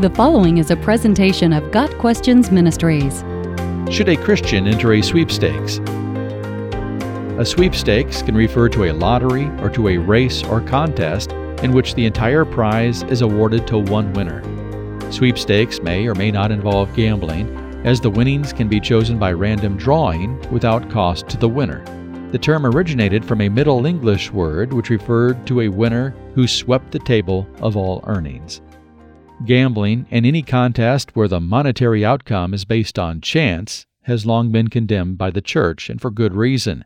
The following is a presentation of Got Questions Ministries. Should a Christian enter a sweepstakes? A sweepstakes can refer to a lottery or to a race or contest in which the entire prize is awarded to one winner. Sweepstakes may or may not involve gambling, as the winnings can be chosen by random drawing without cost to the winner. The term originated from a Middle English word which referred to a winner who swept the table of all earnings. Gambling and any contest where the monetary outcome is based on chance has long been condemned by the church, and for good reason.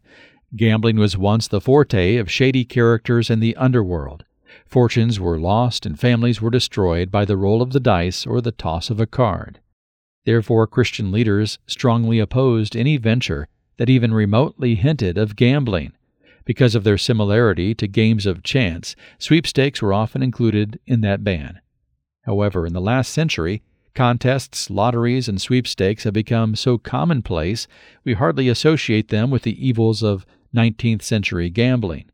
Gambling was once the forte of shady characters in the underworld. Fortunes were lost and families were destroyed by the roll of the dice or the toss of a card. Therefore, Christian leaders strongly opposed any venture that even remotely hinted of gambling. Because of their similarity to games of chance, sweepstakes were often included in that ban. However, in the last century, contests, lotteries, and sweepstakes have become so commonplace we hardly associate them with the evils of 19th century gambling.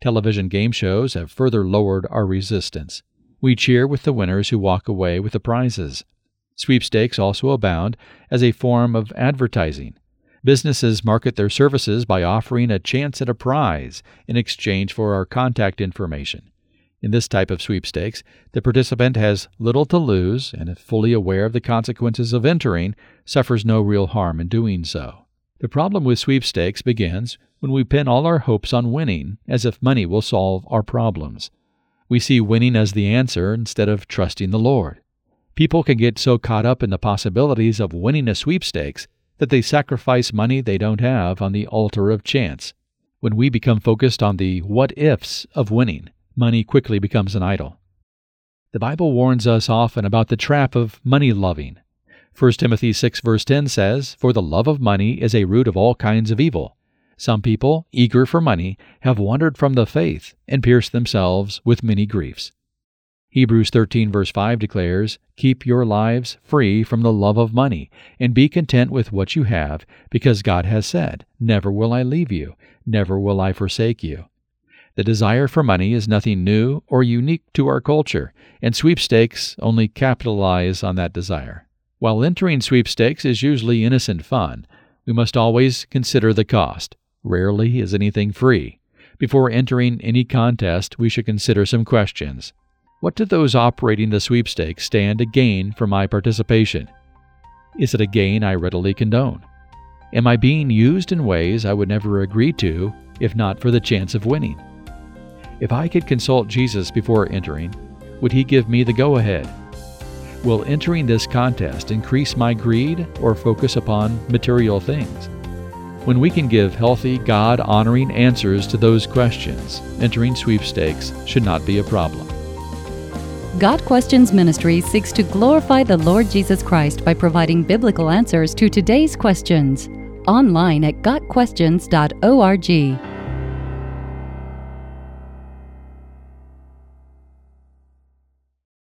Television game shows have further lowered our resistance. We cheer with the winners who walk away with the prizes. Sweepstakes also abound as a form of advertising. Businesses market their services by offering a chance at a prize in exchange for our contact information. In this type of sweepstakes, the participant has little to lose and, if fully aware of the consequences of entering, suffers no real harm in doing so. The problem with sweepstakes begins when we pin all our hopes on winning, as if money will solve our problems. We see winning as the answer instead of trusting the Lord. People can get so caught up in the possibilities of winning a sweepstakes that they sacrifice money they don't have on the altar of chance. When we become focused on the what ifs of winning, money quickly becomes an idol. The Bible warns us often about the trap of money loving. 1 Timothy 6 verse 10 says, For the love of money is a root of all kinds of evil. Some people, eager for money, have wandered from the faith and pierced themselves with many griefs. Hebrews 13 verse 5 declares, Keep your lives free from the love of money, and be content with what you have, because God has said, Never will I leave you, never will I forsake you. The desire for money is nothing new or unique to our culture, and sweepstakes only capitalize on that desire. While entering sweepstakes is usually innocent fun, we must always consider the cost. Rarely is anything free. Before entering any contest, we should consider some questions. What do those operating the sweepstakes stand to gain from my participation? Is it a gain I readily condone? Am I being used in ways I would never agree to if not for the chance of winning? If I could consult Jesus before entering, would he give me the go ahead? Will entering this contest increase my greed or focus upon material things? When we can give healthy, God honoring answers to those questions, entering sweepstakes should not be a problem. Got Questions Ministry seeks to glorify the Lord Jesus Christ by providing biblical answers to today's questions. Online at GotQuestions.org.